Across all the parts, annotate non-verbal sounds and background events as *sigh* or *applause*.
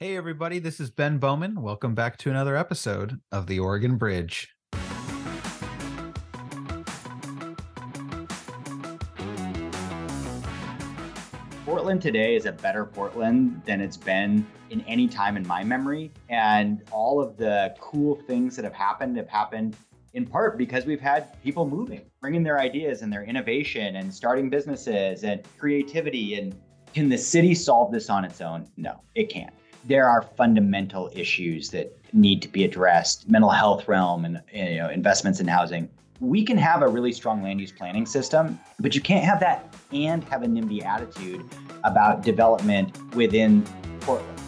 Hey, everybody, this is Ben Bowman. Welcome back to another episode of the Oregon Bridge. Portland today is a better Portland than it's been in any time in my memory. And all of the cool things that have happened have happened in part because we've had people moving, bringing their ideas and their innovation and starting businesses and creativity. And can the city solve this on its own? No, it can't. There are fundamental issues that need to be addressed, mental health realm and you know, investments in housing. We can have a really strong land use planning system, but you can't have that and have a NIMBY attitude about development within Portland.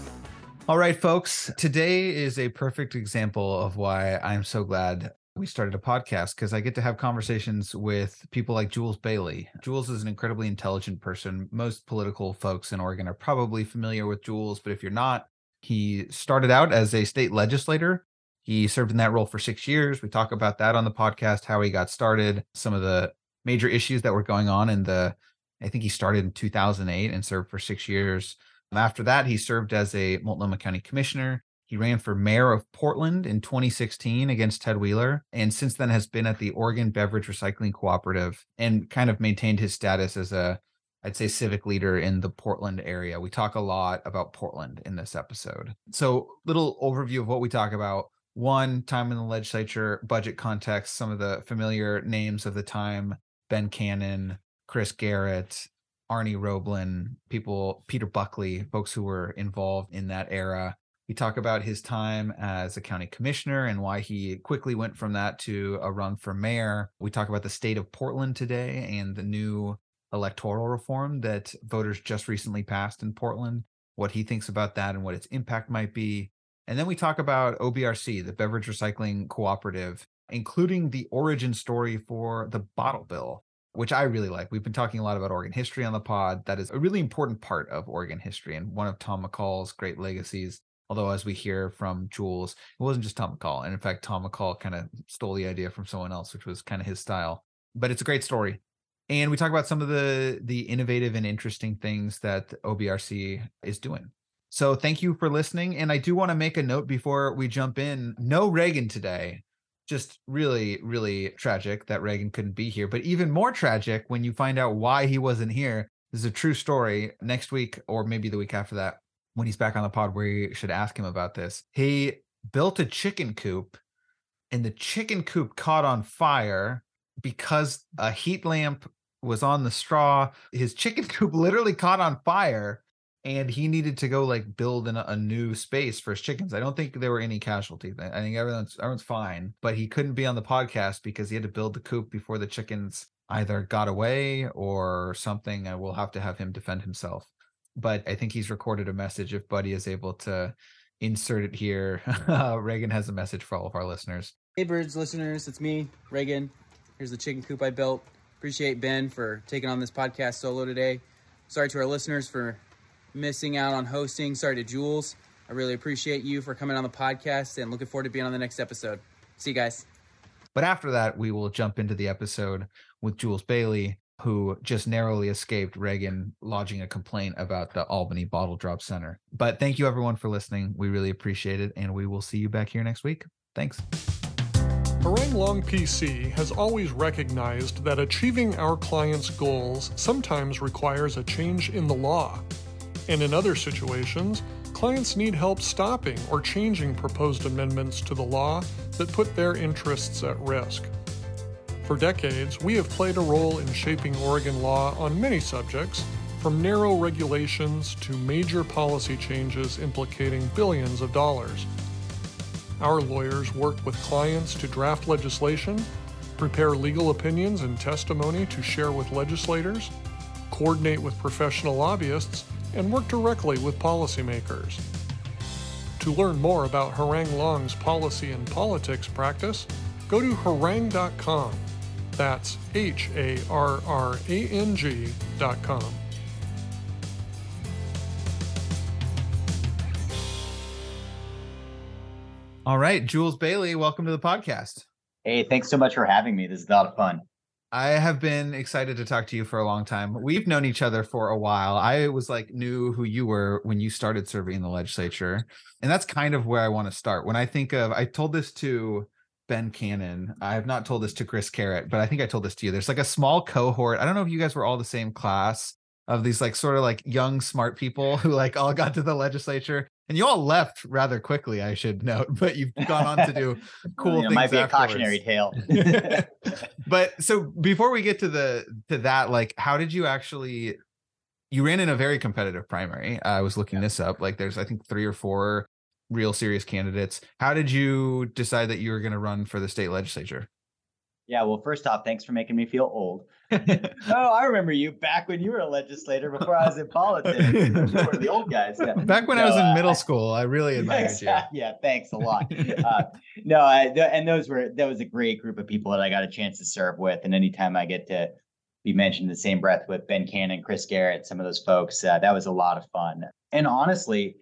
All right, folks. Today is a perfect example of why I'm so glad we started a podcast because I get to have conversations with people like Jules Bailey. Jules is an incredibly intelligent person. Most political folks in Oregon are probably familiar with Jules, but if you're not, he started out as a state legislator. He served in that role for six years. We talk about that on the podcast, how he got started, some of the major issues that were going on in the, I think he started in 2008 and served for six years. After that, he served as a Multnomah County Commissioner. He ran for mayor of Portland in 2016 against Ted Wheeler, and since then has been at the Oregon Beverage Recycling Cooperative and kind of maintained his status as a, I'd say, civic leader in the Portland area. We talk a lot about Portland in this episode. So, little overview of what we talk about. One, time in the legislature, budget context, some of the familiar names of the time Ben Cannon, Chris Garrett, Arnie Roblan, people, Peter Buckley, folks who were involved in that era. We talk about his time as a county commissioner and why he quickly went from that to a run for mayor. We talk about the state of Portland today and the new electoral reform that voters just recently passed in Portland, what he thinks about that and what its impact might be. And then we talk about OBRC, the Beverage Recycling Cooperative, including the origin story for the bottle bill, which I really like. We've been talking a lot about Oregon history on the pod. That is a really important part of Oregon history and one of Tom McCall's great legacies. Although, as we hear from Jules, it wasn't just Tom McCall. And in fact, Tom McCall kind of stole the idea from someone else, which was kind of his style. But it's a great story. And we talk about some of the the innovative and interesting things that OBRC is doing. So thank you for listening. And I do want to make a note before we jump in. No Reagan today. Just really, really tragic that Reagan couldn't be here. But even more tragic when you find out why he wasn't here. This is a true story. Next week, or maybe the week after that, when he's back on the pod we should ask him about this. He built a chicken coop and the chicken coop caught on fire because a heat lamp was on the straw. His chicken *laughs* coop literally caught on fire and he needed to go like build in a, new space for his chickens. I don't think there were any casualties. I think everyone's everyone's fine, but he couldn't be on the podcast because he had to build the coop before the chickens either got away or something. And we'll have to have him defend himself but I think he's recorded a message. If Buddy is able to insert it here, *laughs* Reagan has a message for all of our listeners. Hey, birds listeners, it's me, Reagan. Here's the chicken coop I built. Appreciate Ben for taking on this podcast solo today. Sorry to our listeners for missing out on hosting. Sorry to Jules. I really appreciate you for coming on the podcast and looking forward to being on the next episode. See you guys. But after that, we will jump into the episode with Jules Bailey, who just narrowly escaped Reagan lodging a complaint about the Albany Bottle Drop Center. But thank you everyone for listening. We really appreciate it. And we will see you back here next week. Thanks. Harrang Long PC has always recognized that achieving our clients' goals sometimes requires a change in the law. And in other situations, clients need help stopping or changing proposed amendments to the law that put their interests at risk. For decades, we have played a role in shaping Oregon law on many subjects, from narrow regulations to major policy changes implicating billions of dollars. Our lawyers work with clients to draft legislation, prepare legal opinions and testimony to share with legislators, coordinate with professional lobbyists, and work directly with policymakers. To learn more about Harrang Long's policy and politics practice, go to harrang.com that's H A R R A N G dot com. All right, Jules Bailey, welcome to the podcast. Hey, thanks so much for having me. This is a lot of fun. I have been excited to talk to you for a long time. We've known each other for a while. I was like knew who you were when you started serving in the legislature. And that's kind of where I want to start. When I think of I told this to Ben Cannon. I have not told this to Chris Garrett, but I think I told this to you. There's like a small cohort. I don't know if you guys were all the same class of these like sort of like young smart people *laughs* who like all got to the legislature and you all left rather quickly i should note *laughs* but you've gone on to do *laughs* cool you things might be afterwards. a cautionary tale but so before we get to the to that like how did you actually you ran in a very competitive primary i was looking yeah. this up like there's i think three or four real serious candidates how did you decide that you were going to run for the state legislature yeah, well, first off, thanks for making me feel old. *laughs* oh, I remember you back when you were a legislator before I was in politics. you were *laughs* the old guys. Yeah. Back when I was in uh, middle school, I really *laughs* admired you. Yeah, thanks a lot. Uh, no, I, th- and those were that was a great group of people that I got a chance to serve with. And anytime I get to be mentioned in the same breath with Ben Cannon, Chris Garrett, some of those folks, uh, that was a lot of fun. And honestly,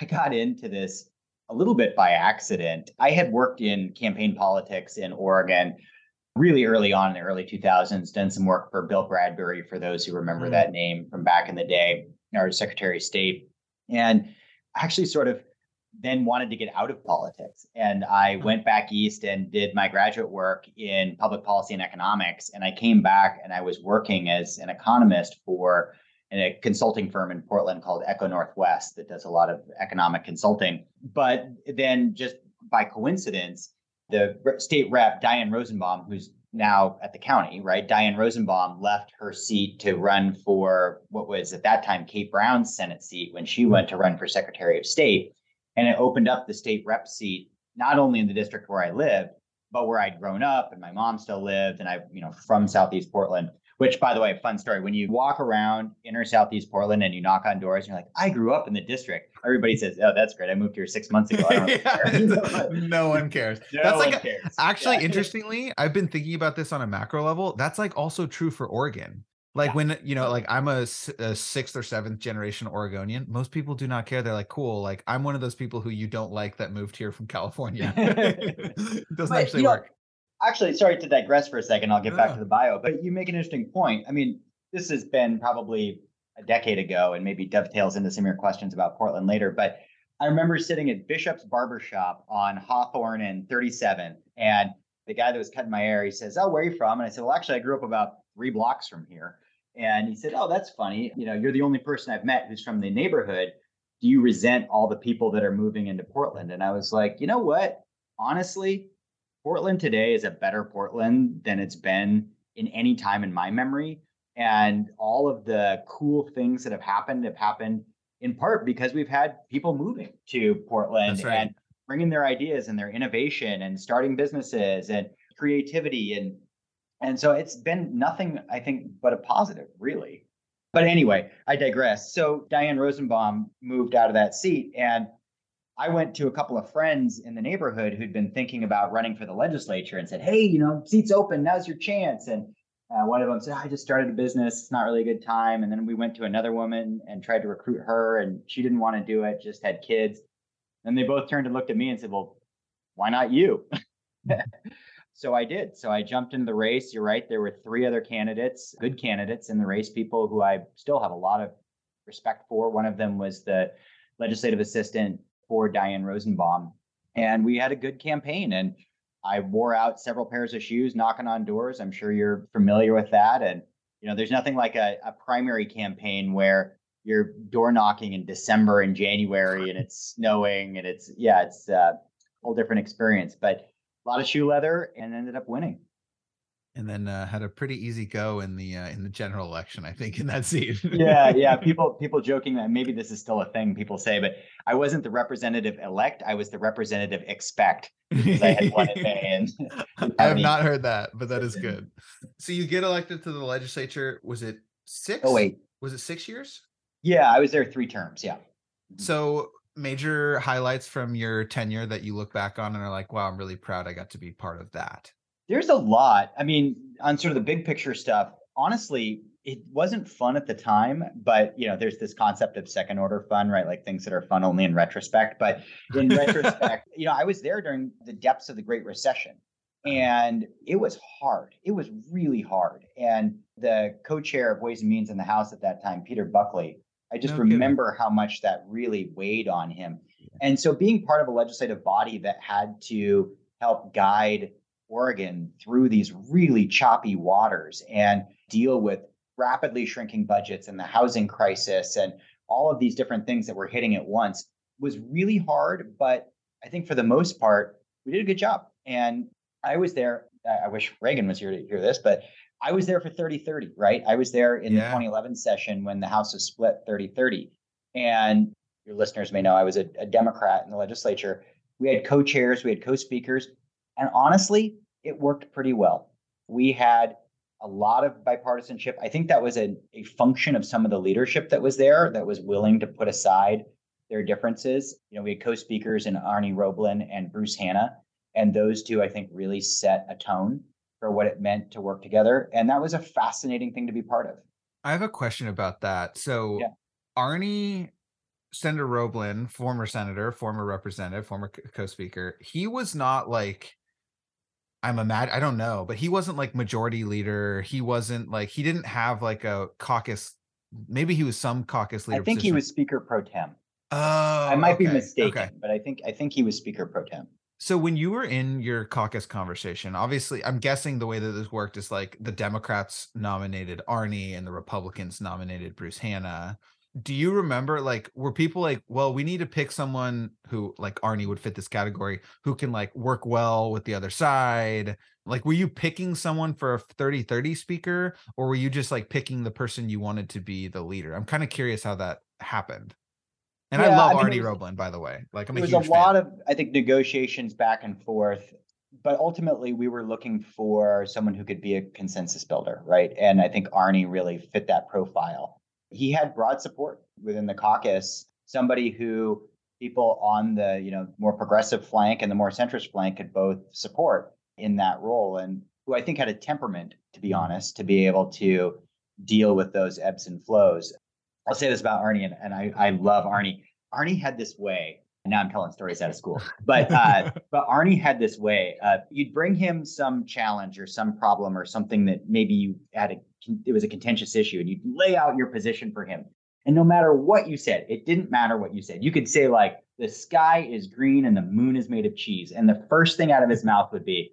I got into this a little bit by accident. I had worked in campaign politics in Oregon really early on in the early 2000s, done some work for Bill Bradbury, for those who remember mm. that name from back in the day, our Secretary of State. And actually sort of then wanted to get out of politics. And I went back east and did my graduate work in public policy and economics. And I came back and I was working as an economist for a consulting firm in Portland called ECONorthwest that does a lot of economic consulting. But then just by coincidence, the state rep Diane Rosenbaum, who's now at the county, right? Diane Rosenbaum left her seat to run for what was at that time Kate Brown's Senate seat when she went to run for Secretary of State. And it opened up the state rep seat, not only in the district where I lived, but where I'd grown up and my mom still lived. And I, you know, from Southeast Portland. Which, by the way, fun story. When you walk around inner Southeast Portland and you knock on doors, and you're like, "I grew up in the district." Everybody says, "Oh, that's great. I moved here six months ago." *laughs* yeah, no one *laughs* cares. No that's one like cares. actually Yeah. interestingly, I've been thinking about this on a macro level. That's like also true for Oregon. Like Yeah. when you know, like I'm a sixth or seventh generation Oregonian. Most people do not care. They're like, cool. Like I'm one of those people who you don't like that moved here from California. *laughs* it doesn't But, actually you know, work. Actually, sorry to digress for a second. I'll get back to the bio, but you make an interesting point. I mean, this has been probably a decade ago and maybe dovetails into some of your questions about Portland later. But I remember sitting at Bishop's Barbershop on Hawthorne and 37th. And the guy that was cutting my hair, he says, Oh, where are you from? And I said, Well, actually, I grew up about three blocks from here. And he said, Oh, that's funny. You know, you're the only person I've met who's from the neighborhood. Do you resent all the people that are moving into Portland? And I was like, You know what? Honestly, Portland today is a better Portland than it's been in any time in my memory. And all of the cool things that have happened have happened in part because we've had people moving to Portland right. and bringing their ideas and their innovation and starting businesses and creativity and and so it's been nothing I think but a positive really. But anyway, I digress. So Diane Rosenbaum moved out of that seat and I went to a couple of friends in the neighborhood who'd been thinking about running for the legislature and said, "Hey, you know, seats open. Now's your chance." And uh, one of them said, "I just started a business. It's not really a good time." And then we went to another woman and tried to recruit her, and she didn't want to do it. Just had kids. And they both turned and looked at me and said, "Well, why not you?" *laughs* so I did. So I jumped into the race. You're right. There were three other candidates, good candidates in the race, people who I still have a lot of respect for. One of them was the legislative assistant for Diane Rosenbaum. And we had a good campaign. And I wore out several pairs of shoes knocking on doors. I'm sure you're familiar with that. And, you know, there's nothing like a, a primary campaign where you're door knocking in December and January and it's snowing and it's, yeah, it's a whole different experience. But a lot of shoe leather and ended up winning. And then uh, had a pretty easy go in the uh, in the general election, I think, in that seat. yeah, yeah. *laughs* People people joking that maybe this is still a thing people say, but I wasn't the representative elect. I was the representative expect. because I had won in May and I have not heard that, but that is *laughs* good. So you get elected to the legislature. Was it six? Oh wait, Was it six years? yeah, I was there three terms. Yeah. So major highlights from your tenure that you look back on and are like, wow, I'm really proud I got to be part of that. There's a lot. I mean, on sort of the big picture stuff, honestly, it wasn't fun at the time, but you know, there's this concept of second order fun, right? Like things that are fun only in retrospect. But in *laughs* retrospect, you know, I was there during the depths of the Great Recession. And it was hard. It was really hard. And the co chair of Ways and Means in the House at that time, Peter Buckley, I just no remember how much that really weighed on him. And so being part of a legislative body that had to help guide Oregon through these really choppy waters and deal with rapidly shrinking budgets and the housing crisis and all of these different things that were hitting at once was really hard. But I think for the most part, we did a good job. And I was there. I wish Reagan was here to hear this, but I was there for 30 30, right? I was there in yeah. the 2011 session when the House was split 30 30. And your listeners may know I was a, a Democrat in the legislature. We had co chairs, we had co speakers. And honestly, it worked pretty well. We had a lot of bipartisanship. I think that was a, a function of some of the leadership that was there that was willing to put aside their differences. You know, we had co-speakers in Arnie Roblan and Bruce Hanna, and those two, I think, really set a tone for what it meant to work together. And that was a fascinating thing to be part of. I have a question about that. So yeah. Arnie Senator Roblan, former senator, former representative, former co-speaker, he was not like I'm a mad I don't know, but he wasn't like majority leader. He wasn't like he didn't have like a caucus. Maybe he was some caucus leader. I think position. he was speaker pro tem. Oh, I might okay, be mistaken, okay. but I think I think he was speaker pro tem. So when you were in your caucus conversation, obviously I'm guessing the way that this worked is like the Democrats nominated Arnie and the Republicans nominated Bruce Hanna do you remember like were people like well we need to pick someone who like arnie would fit this category who can like work well with the other side? Like were you picking someone for a 30 30 speaker or were you just like picking the person you wanted to be the leader? I'm kind of curious how that happened. And yeah, i love I mean, arnie was, roblan by the way. Like i'm a was a lot of i think negotiations back and forth but ultimately we were looking for someone who could be a consensus builder right? And i think arnie really fit that profile he had broad support within the caucus, somebody who people on the you know more progressive flank and the more centrist flank could both support in that role and who I think had a temperament, to be honest, to be able to deal with those ebbs and flows. I'll say this about Arnie, and, and I, I love Arnie. Arnie had this way. Now I'm telling stories out of school, but uh, *laughs* but Arnie had this way. Uh, you'd bring him some challenge or some problem or something that maybe you had a it was a contentious issue and you'd lay out your position for him. And no matter what you said, it didn't matter what you said. You could say like the sky is green and the moon is made of cheese. And the first thing out of his mouth would be,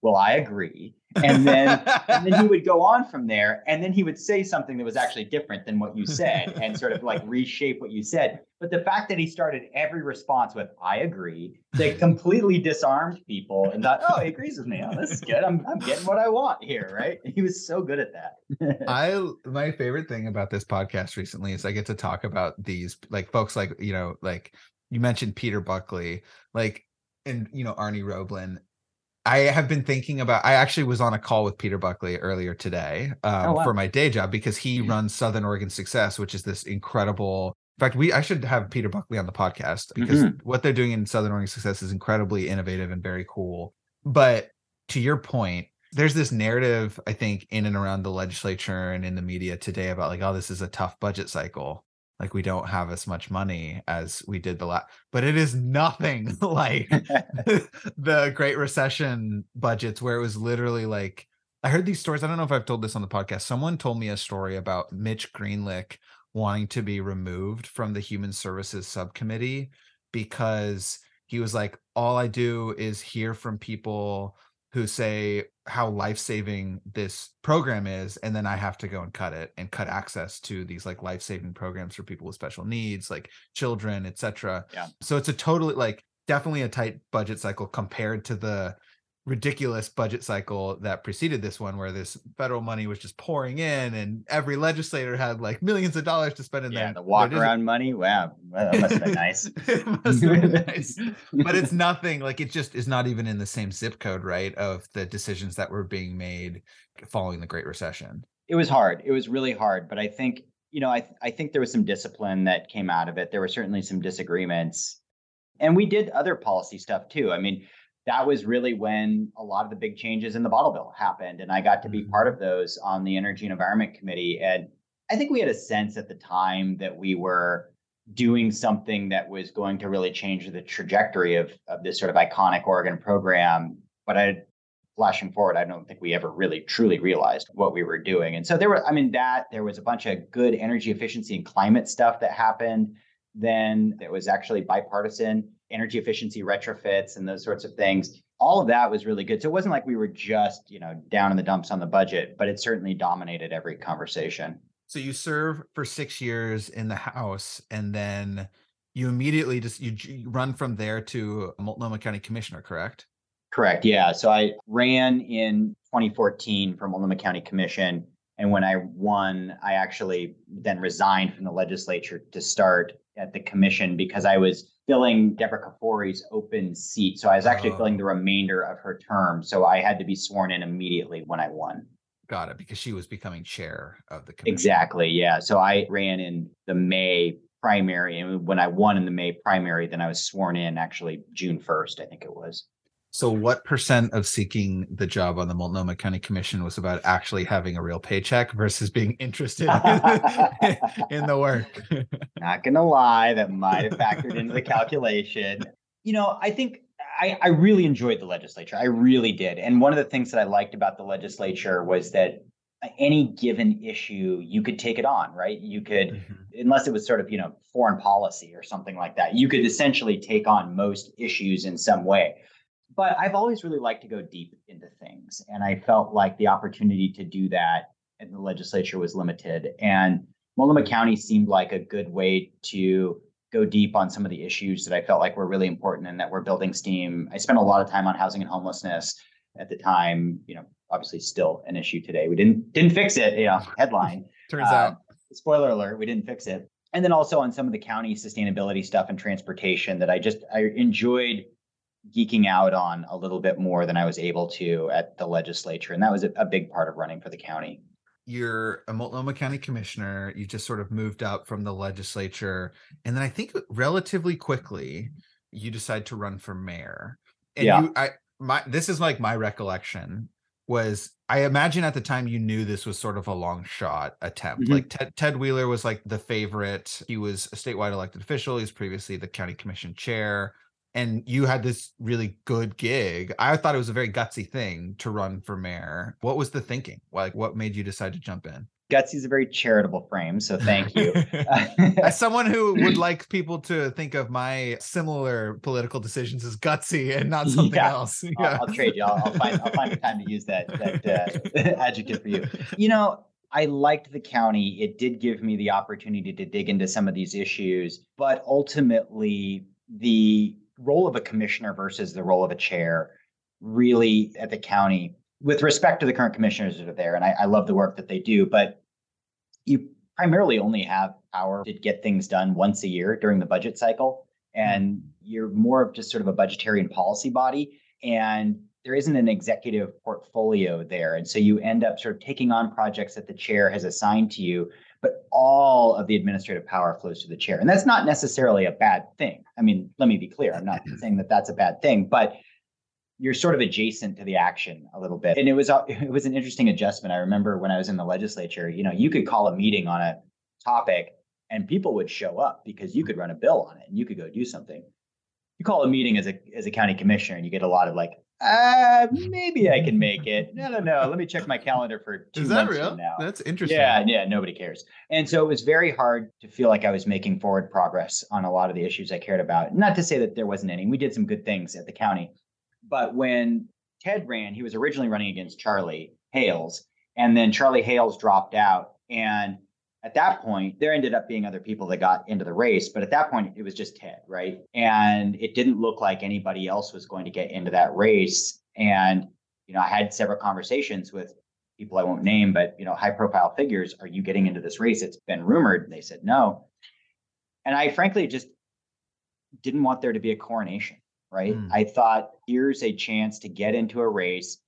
well, I agree. And then and then he *laughs* would go on from there. And then he would say something that was actually different than what you said and sort of like reshape what you said. But the fact that he started every response with I agree, they completely disarmed people and thought, oh, he agrees with me. Oh, this is good. I'm I'm getting what I want here, right? He was so good at that. *laughs* I my favorite thing about this podcast recently is I get to talk about these like folks like, you know, like you mentioned Peter Buckley, like and you know Arnie Roblan I have been thinking about. I actually was on a call with Peter Buckley earlier today um, oh, wow. for my day job because he mm-hmm. runs Southern Oregon Success, which is this incredible. In fact, we I should have Peter Buckley on the podcast because mm-hmm. what they're doing in Southern Oregon Success is incredibly innovative and very cool. But to your point, there's this narrative I think in and around the legislature and in the media today about like, oh, this is a tough budget cycle like we don't have as much money as we did the last but it is nothing *laughs* like *laughs* the great recession budgets where it was literally like i heard these stories i don't know if i've told this on the podcast someone told me a story about mitch greenlick wanting to be removed from the human services subcommittee because he was like all i do is hear from people who say how life-saving this program is and then i have to go and cut it and cut access to these like life-saving programs for people with special needs like children etc yeah. So it's a totally like definitely a tight budget cycle compared to the ridiculous budget cycle that preceded this one where this federal money was just pouring in and every legislator had like millions of dollars to spend in yeah, there. the walk around money. Wow. that must have been nice. *laughs* have been nice. But it's *laughs* nothing like it just is not even in the same zip code, right? Of the decisions that were being made following the Great Recession. It was hard. It was really hard. But I think, you know, I I think there was some discipline that came out of it. There were certainly some disagreements. And we did other policy stuff too. I mean, that was really when a lot of the big changes in the bottle bill happened. And I got to be mm-hmm. part of those on the Energy and Environment Committee. And I think we had a sense at the time that we were doing something that was going to really change the trajectory of, of this sort of iconic Oregon program. But I flashing forward, I don't think we ever really truly realized what we were doing. And so there were, I mean, that there was a bunch of good energy efficiency and climate stuff that happened. Then it was actually bipartisan energy efficiency retrofits and those sorts of things. All of that was really good. So it wasn't like we were just, you know, down in the dumps on the budget, but it certainly dominated every conversation. So you serve for six years in the House, and then you immediately just you, you run from there to Multnomah County Commissioner, correct? Correct. Yeah. So I ran in 2014 for Multnomah County Commission. And when I won, I actually then resigned from the legislature to start at the commission because I was filling Deborah Kafoury's open seat. So I was actually oh. filling the remainder of her term. So I had to be sworn in immediately when I won. Got it. Because she was becoming chair of the commission. Exactly. Yeah. So I ran in the May primary. And when I won in the May primary, then I was sworn in actually June 1st, I think it was. So, what percent of seeking the job on the Multnomah County Commission was about actually having a real paycheck versus being interested in, *laughs* in the work? Not gonna lie, that might have factored into the calculation. You know, I think I, I really enjoyed the legislature. I really did. And one of the things that I liked about the legislature was that any given issue you could take it on right you could mm-hmm. unless it was sort of you know foreign policy or something like that you could essentially take on most issues in some way but I've always really liked to go deep into things. And I felt like the opportunity to do that in the legislature was limited. And Multnomah County seemed like a good way to go deep on some of the issues that I felt like were really important and that were building steam. I spent a lot of time on housing and homelessness at the time, you know, obviously still an issue today. We didn't didn't fix it, you know, headline. *laughs* Turns uh, out. Spoiler alert, we didn't fix it. And then also on some of the county sustainability stuff and transportation that I just I enjoyed geeking out on a little bit more than I was able to at the legislature. And that was a, big part of running for the county. You're a Multnomah County commissioner. You just sort of moved out from the legislature. And then I think relatively quickly, you decide to run for mayor. And yeah. you, I, my, this is like my recollection was I imagine at the time you knew this was sort of a long shot attempt. Mm-hmm. Like Ted, Ted Wheeler was like the favorite. He was a statewide elected official. He was previously the county commission chair and you had this really good gig. I thought it was a very gutsy thing to run for mayor. What was the thinking? Like, what made you decide to jump in? Gutsy is a very charitable frame, so thank you. *laughs* *laughs* as someone who would *clears throat* like people to think of my similar political decisions as gutsy and not something yeah. else, yeah. I'll, I'll, trade you. I'll, I'll, find I'll find a time to use that that uh, *laughs* adjective for you. You know, I liked the county. It did give me the opportunity to dig into some of these issues, but ultimately the role of a commissioner versus the role of a chair really at the county with respect to the current commissioners that are there and I, I, love the work that they do but you primarily only have power to get things done once a year during the budget cycle hmm. and you're more of just sort of a budgetary and policy body and there isn't an executive portfolio there and so you end up sort of taking on projects that the chair has assigned to you but all of the administrative power flows to the chair. And that's not necessarily a bad thing. I mean, let me be clear. I'm not *laughs* saying that that's a bad thing, but you're sort of adjacent to the action a little bit. And it was it was an interesting adjustment. I remember when I was in the legislature, you know, you could call a meeting on a topic and people would show up because you could run a bill on it and you could go do something. You call a meeting as a as a county commissioner and you get a lot of like, uh, maybe I can make it. No, no, no. Let me check my calendar for two Is that months real? now. That's interesting. Yeah, yeah. Nobody cares. And so it was very hard to feel like I was making forward progress on a lot of the issues I cared about. Not to say that there wasn't any. We did some good things at the county, but when Ted ran, he was originally running against Charlie Hales, and then Charlie Hales dropped out, and at that point, there ended up being other people that got into the race, but at that point, it was just Ted, right? And it didn't look like anybody else was going to get into that race. And, you know, I had several conversations with people I won't name, but, you know, high profile figures. Are you getting into this race? It's been rumored. And they said no. And I frankly just didn't want there to be a coronation, right? Mm. I thought here's a chance to get into a race,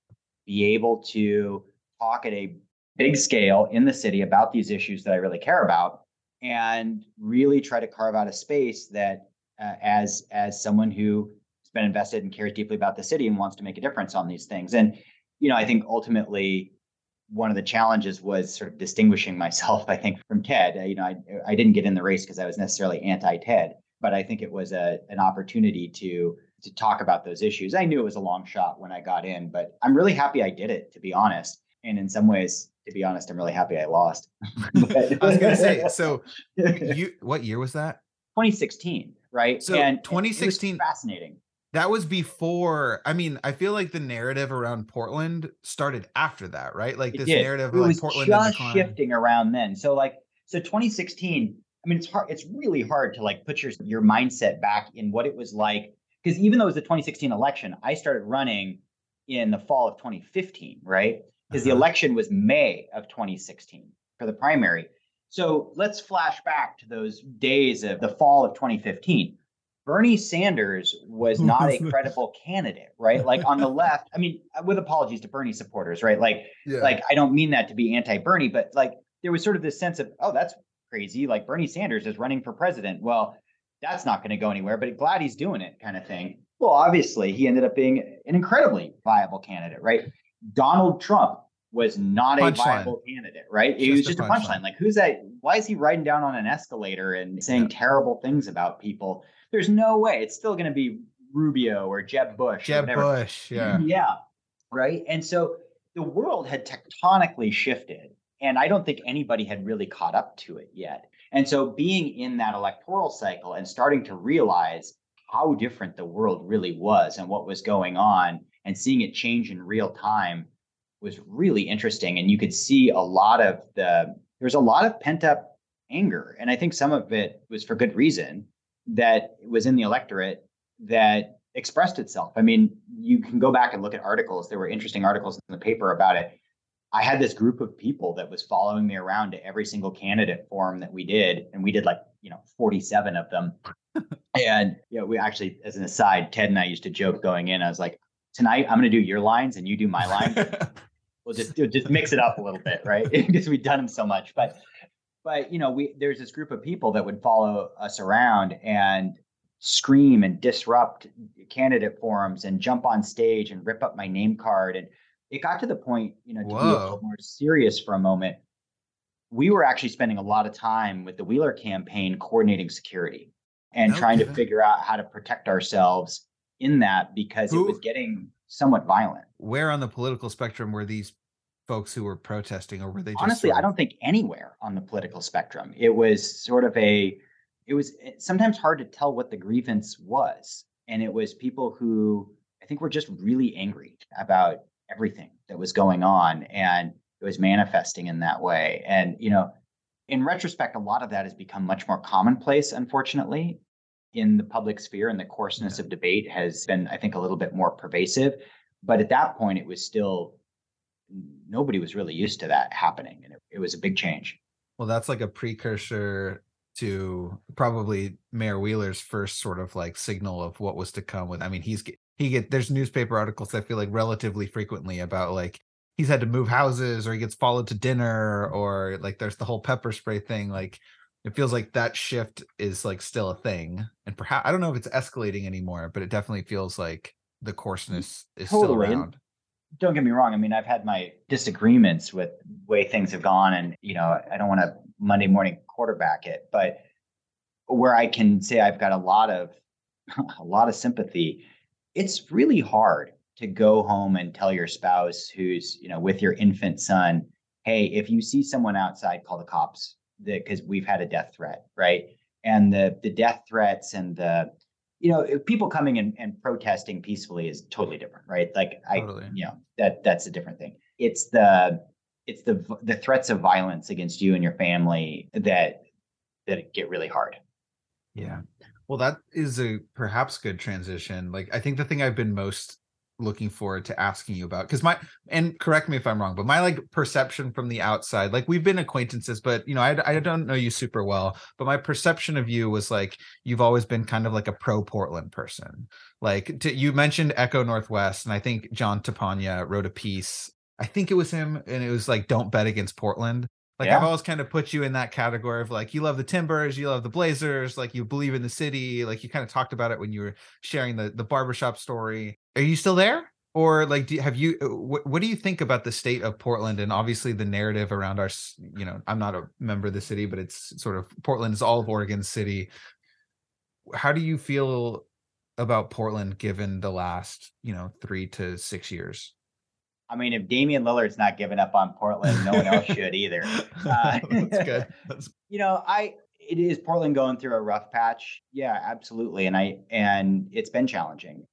be able to talk at a big scale in the city about these issues that I really care about and really try to carve out a space that uh, as as someone who has been invested and cares deeply about the city and wants to make a difference on these things and you know I think ultimately one of the challenges was sort of distinguishing myself I think from Ted you know I I didn't get in the race because I was necessarily anti Ted but I think it was a an opportunity to to talk about those issues. I knew it was a long shot when I got in, but I'm really happy I did it, to be honest. And in some ways, to be honest, I'm really happy I lost. *laughs* I was gonna say, *laughs* so you what year was that? 2016, right? So and 2016 fascinating. That was before. I mean, I feel like the narrative around Portland started after that, right? Like this narrative it of like Portland just shifting around then. So like, so 2016. I mean, it's hard. It's really hard to like put your your mindset back in what it was like because even though it was the 2016 election, I started running in the fall of 2015, right? Because uh-huh. the election was May of 2016 for the primary. So let's flash back to those days of the fall of 2015. Bernie Sanders was *laughs* not a credible candidate, right? Like on the *laughs* left, I mean, with apologies to Bernie supporters, right? Like, yeah. like I don't mean that to be anti-Bernie, but like there was sort of this sense of, oh, that's crazy. Like Bernie Sanders is running for president. Well, that's not going to go anywhere, but glad he's doing it kind of thing. Well, obviously, he ended up being an incredibly viable candidate, right? Donald Trump was not punch a viable line. candidate, right? He was just a punchline. Punch like, who's that? Why is he riding down on an escalator and saying yeah. terrible things about people? There's no way. It's still going to be Rubio or Jeb Bush. Jeb Bush, yeah. Yeah. Right. And so the world had tectonically shifted. And I don't think anybody had really caught up to it yet. And so being in that electoral cycle and starting to realize how different the world really was and what was going on and seeing it change in real time was really interesting. And you could see a lot of the, there's a lot of pent up anger. And I think some of it was for good reason that was in the electorate that expressed itself. I mean, you can go back and look at articles. There were interesting articles in the paper about it I had this group of people that was following me around to every single candidate forum that we did, and we did like you know 47 of them. *laughs* and you know, we actually, as an aside, Ted and I used to joke going in. I was like, tonight I'm going to do your lines and you do my lines. *laughs* we'll just just mix it up a little bit, right? *laughs* because we've done them so much. But but you know, we there's this group of people that would follow us around and scream and disrupt candidate forums and jump on stage and rip up my name card and it got to the point, you know, to Whoa. be a little more serious for a moment. We were actually spending a lot of time with the Wheeler campaign coordinating security and okay. trying to figure out how to protect ourselves in that because Who, it was getting somewhat violent. Where on the political spectrum were these folks who were protesting or were they honestly of... i don't think anywhere on the political spectrum. It was sort of a it was eh, sometimes hard to tell what the grievance was. And it was people who i think were just really angry about everything that was going on and it was manifesting in that way. And you know in retrospect a lot of that has become much more commonplace unfortunately in the public sphere and the coarseness of debate has been i think a little bit more pervasive. But at that point it was still nobody was really used to that happening and it, it was a big change. Well that's like a precursor to probably mayor wheeler's first sort of like signal of what was to come with i mean he's he get there's newspaper articles I feel like relatively frequently about like he's had to move houses or he gets followed to dinner or like there's the whole pepper spray thing like it feels like that shift is like still a thing and perhaps i don't know if it's escalating anymore but it definitely feels like the coarseness is totally. still around don't get me wrong i mean i've had my disagreements with way things have gone and you know i don't want to monday morning quarterback it but where i can say i've got a lot of *laughs* a lot of sympathy it's really hard to go home and tell your spouse who's you know with your infant son hey if you see someone outside call the cops because we've had a death threat right? And the the death threats and the you know people coming and, and protesting peacefully is totally different right? Like totally. i you know that that's a different thing. It's the it's the the threats of violence against you and your family that that get really hard. Yeah. Well, that is a perhaps good transition. Like, I think the thing I've been most looking forward to asking you about because my and correct me if i'm wrong but my like perception from the outside like we've been acquaintances but you know I, I don't know you super well but my perception of you was like you've always been kind of like a pro portland person. Like to, you mentioned ECONorthwest and i think John Tapogna wrote a piece i think it was him and it was like don't bet against portland like yeah. I've always kind of put you in that category of like you love the Timbers, you love the Blazers, like you believe in the city. Like you kind of talked about it when you were sharing the the barbershop story. Are you still there? Or like do, have you uh, what, what do you think about the state of Portland and obviously the narrative around our you know, I'm not a member of the city, but it's sort of Portland is all of Oregon city. How do you feel about Portland given the last, you know, three to six years? I mean, if Damian Lillard's not giving up on Portland, no one else should either. *laughs* Uh, That's good. *laughs* That's... You know, I it is Portland going through a rough patch. Yeah, absolutely, and I and it's been challenging.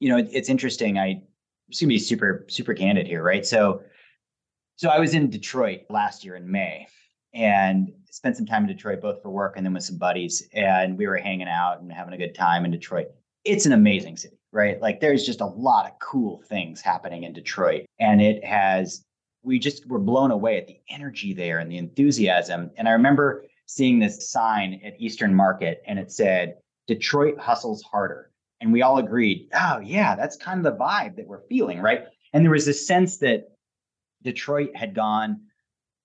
You know, it, it's interesting. I just gonna be super super candid here, right? So, so I was in Detroit last year in May, and spent some time in Detroit, both for work and then with some buddies, and we were hanging out and having a good time in Detroit. It's an amazing city right? Like there's just a lot of cool things happening in Detroit. And it has, we just were blown away at the energy there and the enthusiasm. And I remember seeing this sign at Eastern Market and it said, Detroit hustles harder. And we all agreed, oh, yeah, that's kind of the vibe that we're feeling, right? And there was this sense that Detroit had gone